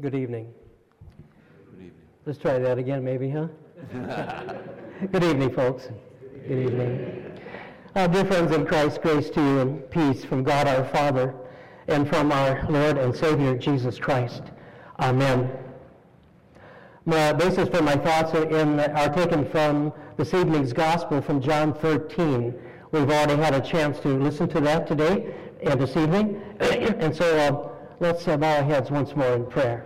Good evening. Good evening. Let's try that again, maybe, huh? Good evening, folks. Good evening. Uh, dear friends in Christ, grace to you and peace from God our Father and from our Lord and Savior Jesus Christ. Amen. My basis for my thoughts are, in, are taken from this evening's gospel from John 13. We've already had a chance to listen to that today and this evening. and so uh, let's bow our heads once more in prayer.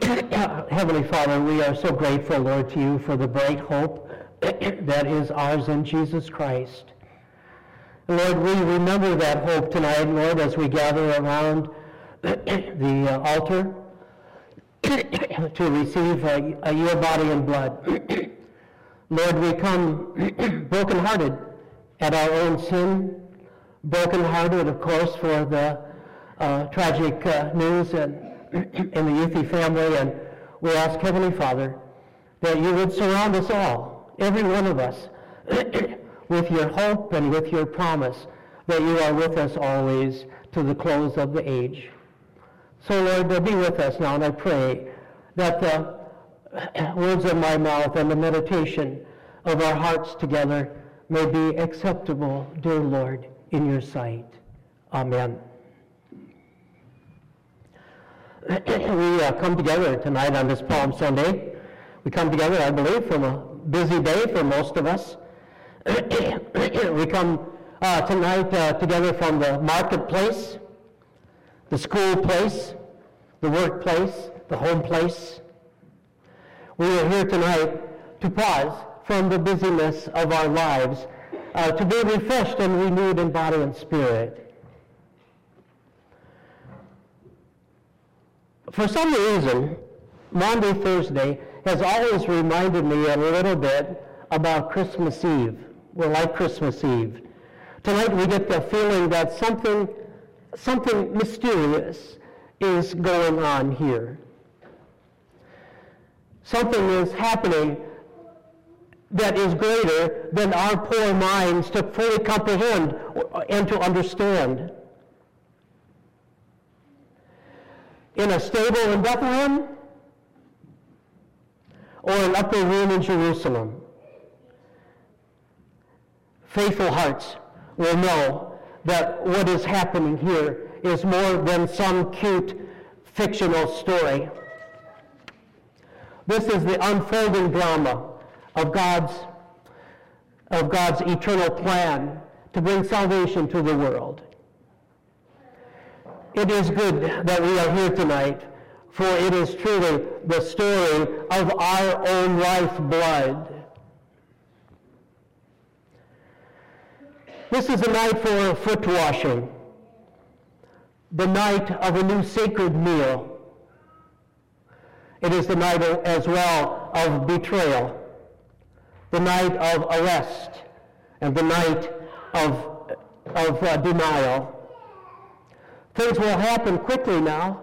Heavenly Father, we are so grateful, Lord, to you for the bright hope that is ours in Jesus Christ. Lord, we remember that hope tonight, Lord, as we gather around the uh, altar to receive uh, your body and blood. Lord, we come brokenhearted at our own sin, brokenhearted, of course, for the tragic uh, news and in the Youthy family, and we ask Heavenly Father that you would surround us all, every one of us, with your hope and with your promise that you are with us always to the close of the age. So, Lord, be with us now, and I pray that the words of my mouth and the meditation of our hearts together may be acceptable, dear Lord, in your sight. Amen. we uh, come together tonight on this Palm Sunday. We come together, I believe, from a busy day for most of us. we come uh, tonight uh, together from the marketplace, the school place, the workplace, the home place. We are here tonight to pause from the busyness of our lives, uh, to be refreshed and renewed in body and spirit. For some reason, Maundy Thursday has always reminded me a little bit about Christmas Eve. We're like Christmas Eve. Tonight we get the feeling that something, something mysterious is going on here. Something is happening that is greater than our poor minds to fully comprehend uh, and to understand. In a stable in Bethlehem or an upper room in Jerusalem. Faithful hearts will know that what is happening here is more than some cute fictional story. This is the unfolding drama of God's, of God's eternal plan to bring salvation to the world. It is good that we are here tonight, for it is truly the story of our own lifeblood. This is a night for foot washing, the night of a new sacred meal. It is the night as well of betrayal, the night of arrest, and the night of, of uh, denial. Things will happen quickly now.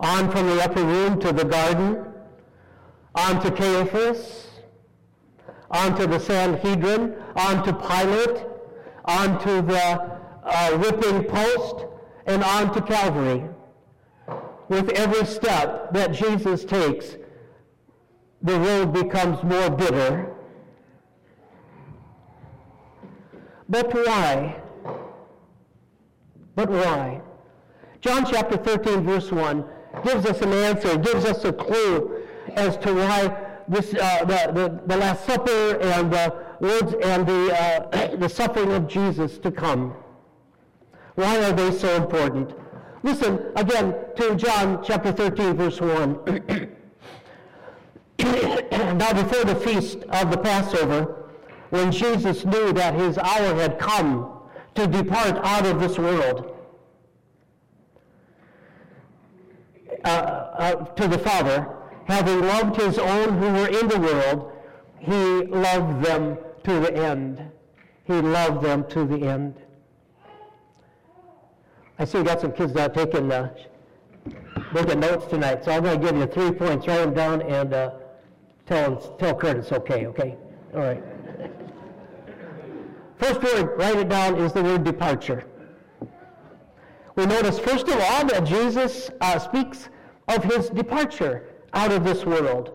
On from the upper room to the garden, on to Caiaphas, on to the Sanhedrin, on to Pilate, on to the uh, whipping post, and on to Calvary. With every step that Jesus takes, the road becomes more bitter. But why? But why? John chapter 13, verse 1 gives us an answer, gives us a clue as to why this, uh, the, the, the, Last Supper and the words and the, uh, the suffering of Jesus to come. Why are they so important? Listen again to John chapter 13, verse 1. now before the feast of the Passover, when Jesus knew that his hour had come to depart out of this world uh, uh, to the Father, having loved his own who were in the world, he loved them to the end. He loved them to the end. I see we got some kids are taking, uh, making notes tonight, so I'm going to give you three points. Write them down and uh, tell, tell Kurt it's okay, okay? All right. First word, write it down, is the word departure. We notice, first of all, that Jesus uh, speaks of his departure out of this world.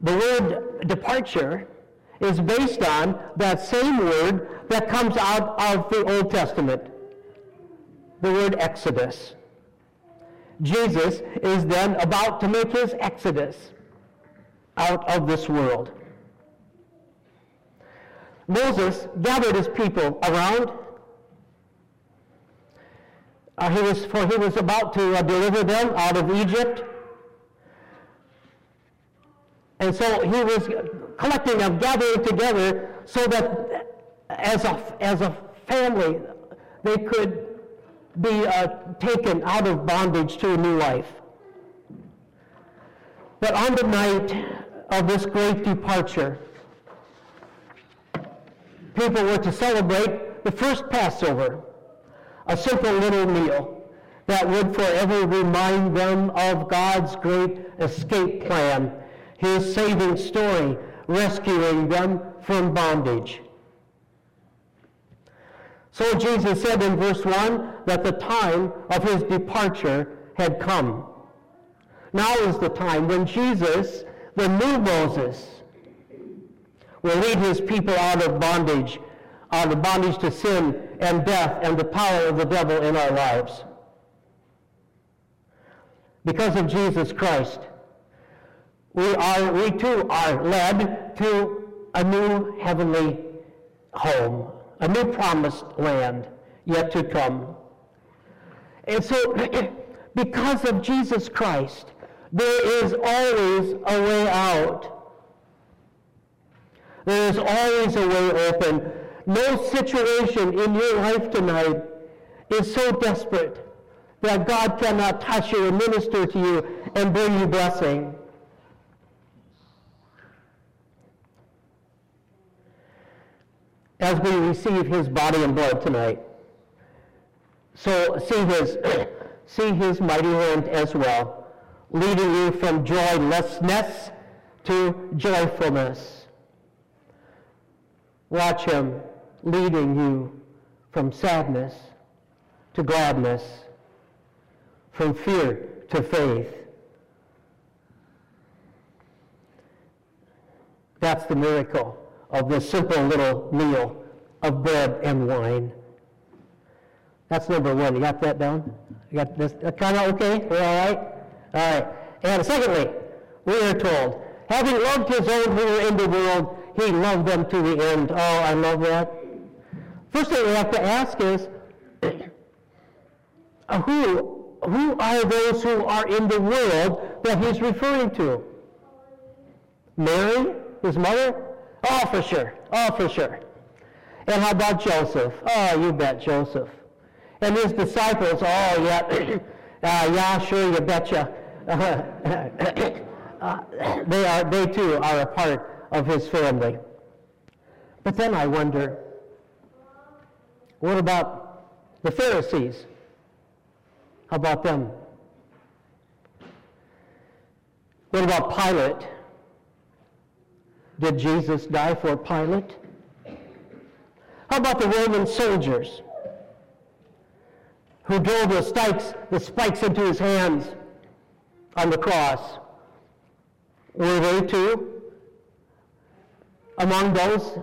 The word departure is based on that same word that comes out of the Old Testament, the word exodus. Jesus is then about to make his exodus out of this world. Moses gathered his people around. Uh, he was, for he was about to uh, deliver them out of Egypt. And so he was collecting them, gathering together so that as a, as a family, they could be uh, taken out of bondage to a new life. But on the night of this great departure, people were to celebrate the first Passover, a simple little meal that would forever remind them of God's great escape plan, his saving story, rescuing them from bondage. So Jesus said in verse 1 that the time of his departure had come. Now is the time when Jesus, the new Moses, will lead his people out of bondage, out of bondage to sin and death and the power of the devil in our lives. Because of Jesus Christ, we are we too are led to a new heavenly home, a new promised land yet to come. And so because of Jesus Christ, there is always a way out. There is always a way open. No situation in your life tonight is so desperate that God cannot touch you and minister to you and bring you blessing. As we receive his body and blood tonight. So see his, see his mighty hand as well, leading you from joylessness to joyfulness. Watch him leading you from sadness to gladness, from fear to faith. That's the miracle of this simple little meal of bread and wine. That's number one. You got that down? You got this kind of okay? We're all right? All right. And secondly, we are told, having loved his own who were in the world, he loved them to the end. Oh, I love that. First thing we have to ask is, who, who are those who are in the world that he's referring to? Mary, his mother? Oh, for sure. Oh, for sure. And how about Joseph? Oh, you bet, Joseph. And his disciples, oh, yeah, uh, yeah, sure, you betcha. uh, they, are, they too are a part of his family. But then I wonder, what about the Pharisees? How about them? What about Pilate? Did Jesus die for Pilate? How about the Roman soldiers who drove the spikes, the spikes into his hands on the cross? Were they too among those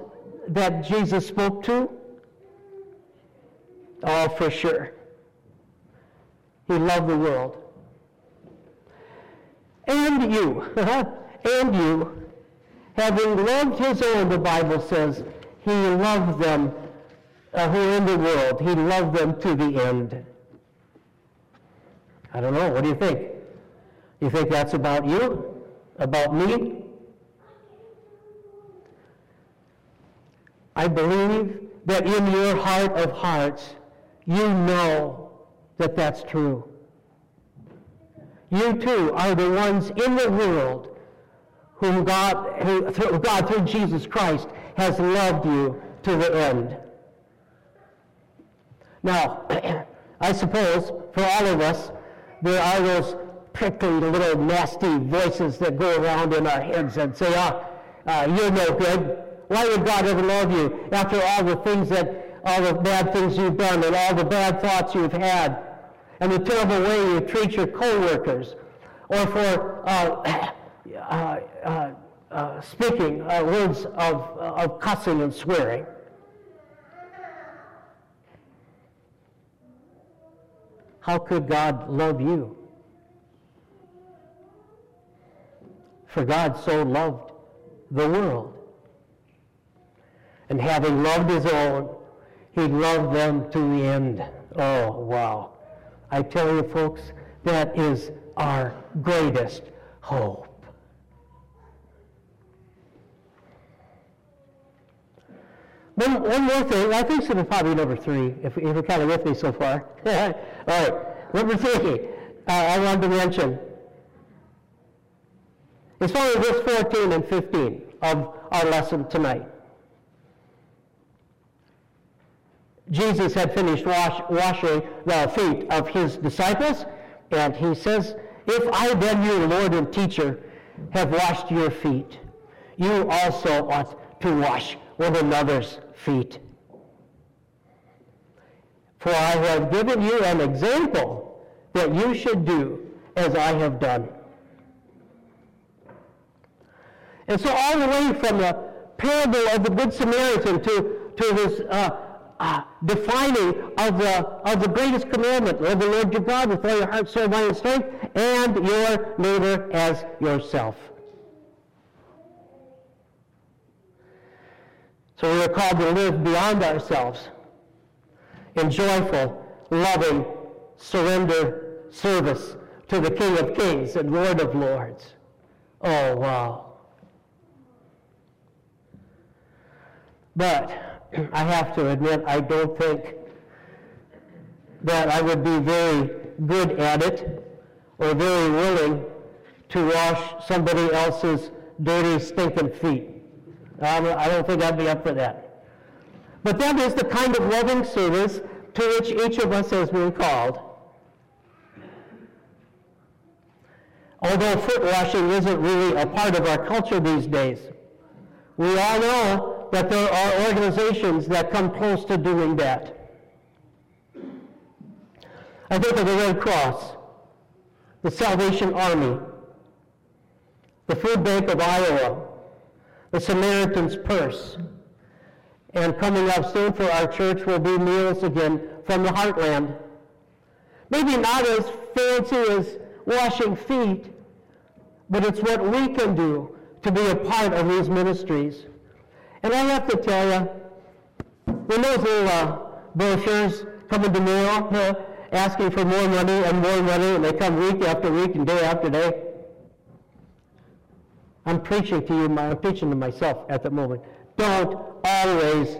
that Jesus spoke to? Oh, for sure. He loved the world. And you, and you, having loved his own, the Bible says, he loved them uh, who are in the world. He loved them to the end. I don't know. What do you think? You think that's about you? About me? I believe that in your heart of hearts, you know that that's true. You too are the ones in the world whom God, who, through God through Jesus Christ has loved you to the end. Now, I suppose for all of us, there are those prickly little nasty voices that go around in our heads and say, ah, uh, you're no good. Why would God ever love you after all the things that all the bad things you've done and all the bad thoughts you've had and the terrible way you treat your coworkers or for uh, uh, uh, uh, speaking uh, words of, of cussing and swearing. How could God love you? For God so loved the world. And having loved his own, he loved them to the end. Oh, wow. I tell you, folks, that is our greatest hope. One, one more thing, I think this is probably number three, if, if you're kind of with me so far. All right, number three, uh, I wanted to mention. It's only verse 14 and 15 of our lesson tonight. Jesus had finished wash, washing the feet of his disciples, and he says, If I then, your Lord and teacher, have washed your feet, you also ought to wash one another's feet. For I have given you an example that you should do as I have done. And so all the way from the parable of the Good Samaritan to, to his uh, uh, defining of the, of the greatest commandment, love the Lord your God with all your heart, soul, mind, and strength, and your neighbor as yourself. So we are called to live beyond ourselves in joyful, loving, surrender service to the King of Kings and Lord of Lords. Oh, wow. But I have to admit, I don't think that I would be very good at it or very willing to wash somebody else's dirty, stinking feet. Um, I don't think I'd be up for that. But that is the kind of loving service to which each of us has been called. Although foot washing isn't really a part of our culture these days, we all know that there are organizations that come close to doing that. I think of the Red Cross, the Salvation Army, the Food Bank of Iowa, the Samaritan's Purse, and coming up soon for our church will be meals again from the Heartland. Maybe not as fancy as washing feet, but it's what we can do to be a part of these ministries. And I have to tell you, when those little uh, brochures come in the mail asking for more money and more money, and they come week after week and day after day, I'm preaching to you, I'm preaching to myself at the moment. Don't always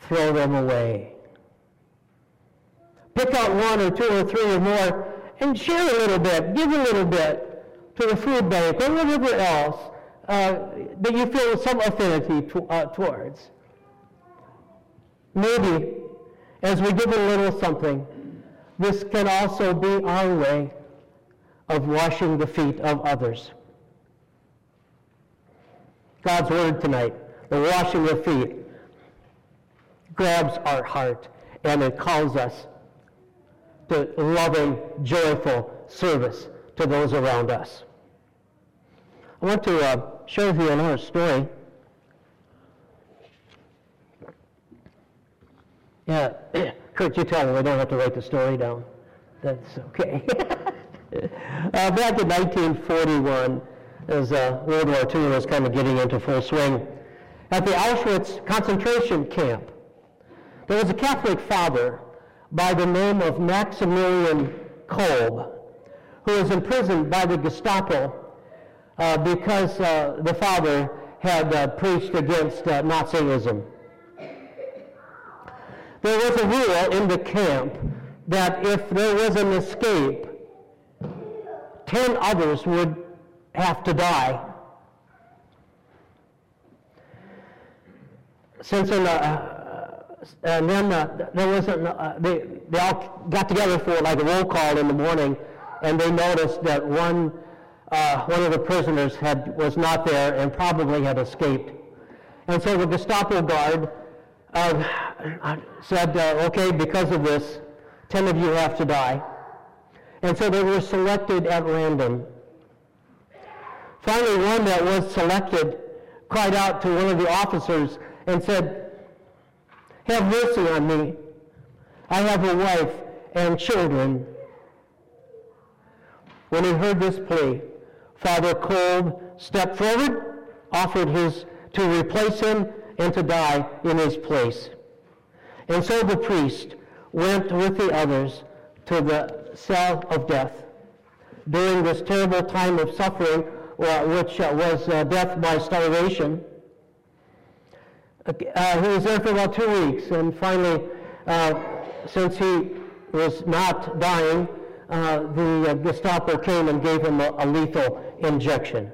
throw them away. Pick out one or two or three or more and share a little bit, give a little bit to the food bank or whatever else that you feel some affinity to, uh, towards. Maybe as we give a little something, this can also be our way of washing the feet of others. God's word tonight, the washing of feet, grabs our heart and it calls us to loving, joyful service to those around us. I want to uh, with you another story. Yeah, Kurt, you tell me we don't have to write the story down. That's okay. uh, back in 1941, as uh, World War II was kind of getting into full swing, at the Auschwitz concentration camp, there was a Catholic father by the name of Maximilian Kolbe, who was imprisoned by the Gestapo because uh, the father had uh, preached against uh, Nazism. There was a rule in the camp that if there was an escape, ten others would have to die. Since in, uh, and then uh, there was an, uh, they, they all got together for like a roll call in the morning, and they noticed that one uh, one of the prisoners had, was not there and probably had escaped. And so the Gestapo guard uh, said, uh, okay, because of this, 10 of you have to die. And so they were selected at random. Finally, one that was selected cried out to one of the officers and said, Have mercy on me. I have a wife and children. When he heard this plea, Father Kolbe stepped forward, offered his to replace him and to die in his place. And so the priest went with the others to the cell of death. During this terrible time of suffering, uh, which uh, was uh, death by starvation, he was there for about two weeks, and finally, since he was not dying, the Gestapo came and gave him a, a lethal injection.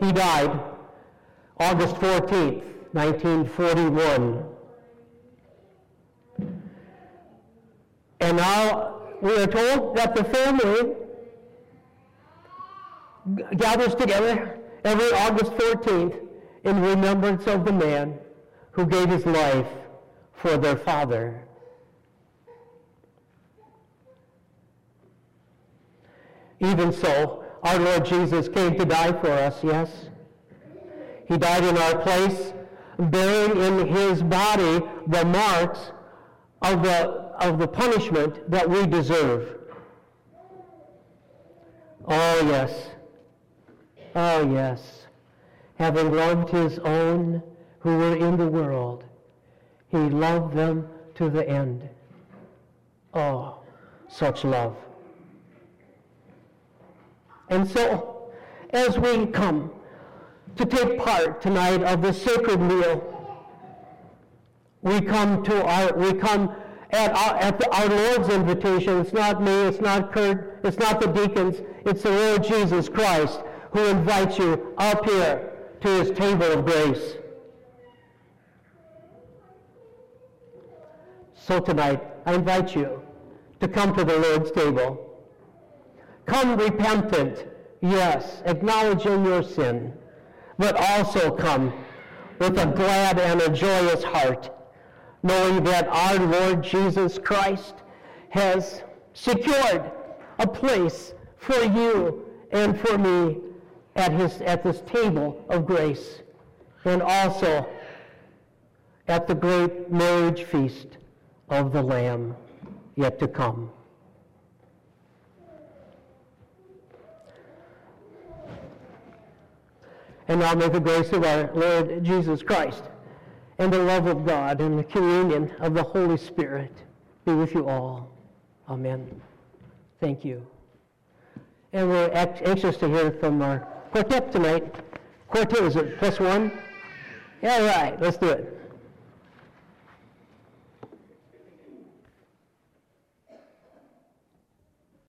He died August 14th, 1941. And now we are told that the family gathers together every August 14th in remembrance of the man who gave his life for their father. Even so, our Lord Jesus came to die for us, yes? He died in our place, bearing in his body the marks of the, of the punishment that we deserve. Oh, yes. Oh, yes. Having loved his own who were in the world, he loved them to the end. Oh, such love. And so, as we come to take part tonight of the sacred meal, we come to our, we come at our, at the, our Lord's invitation. It's not me, it's not Kurt, it's not the deacons, it's the Lord Jesus Christ who invites you up here to his table of grace. So tonight, I invite you to come to the Lord's table. Come repentant, yes, acknowledging your sin, but also come with a glad and a joyous heart, knowing that our Lord Jesus Christ has secured a place for you and for me at, his, at this table of grace, and also at the great marriage feast of the Lamb yet to come. And now may the grace of our Lord Jesus Christ and the love of God and the communion of the Holy Spirit be with you all. Amen. Thank you. And we're anxious to hear from our quartet tonight. Quartet, is it plus one? Yeah, right, let's do it.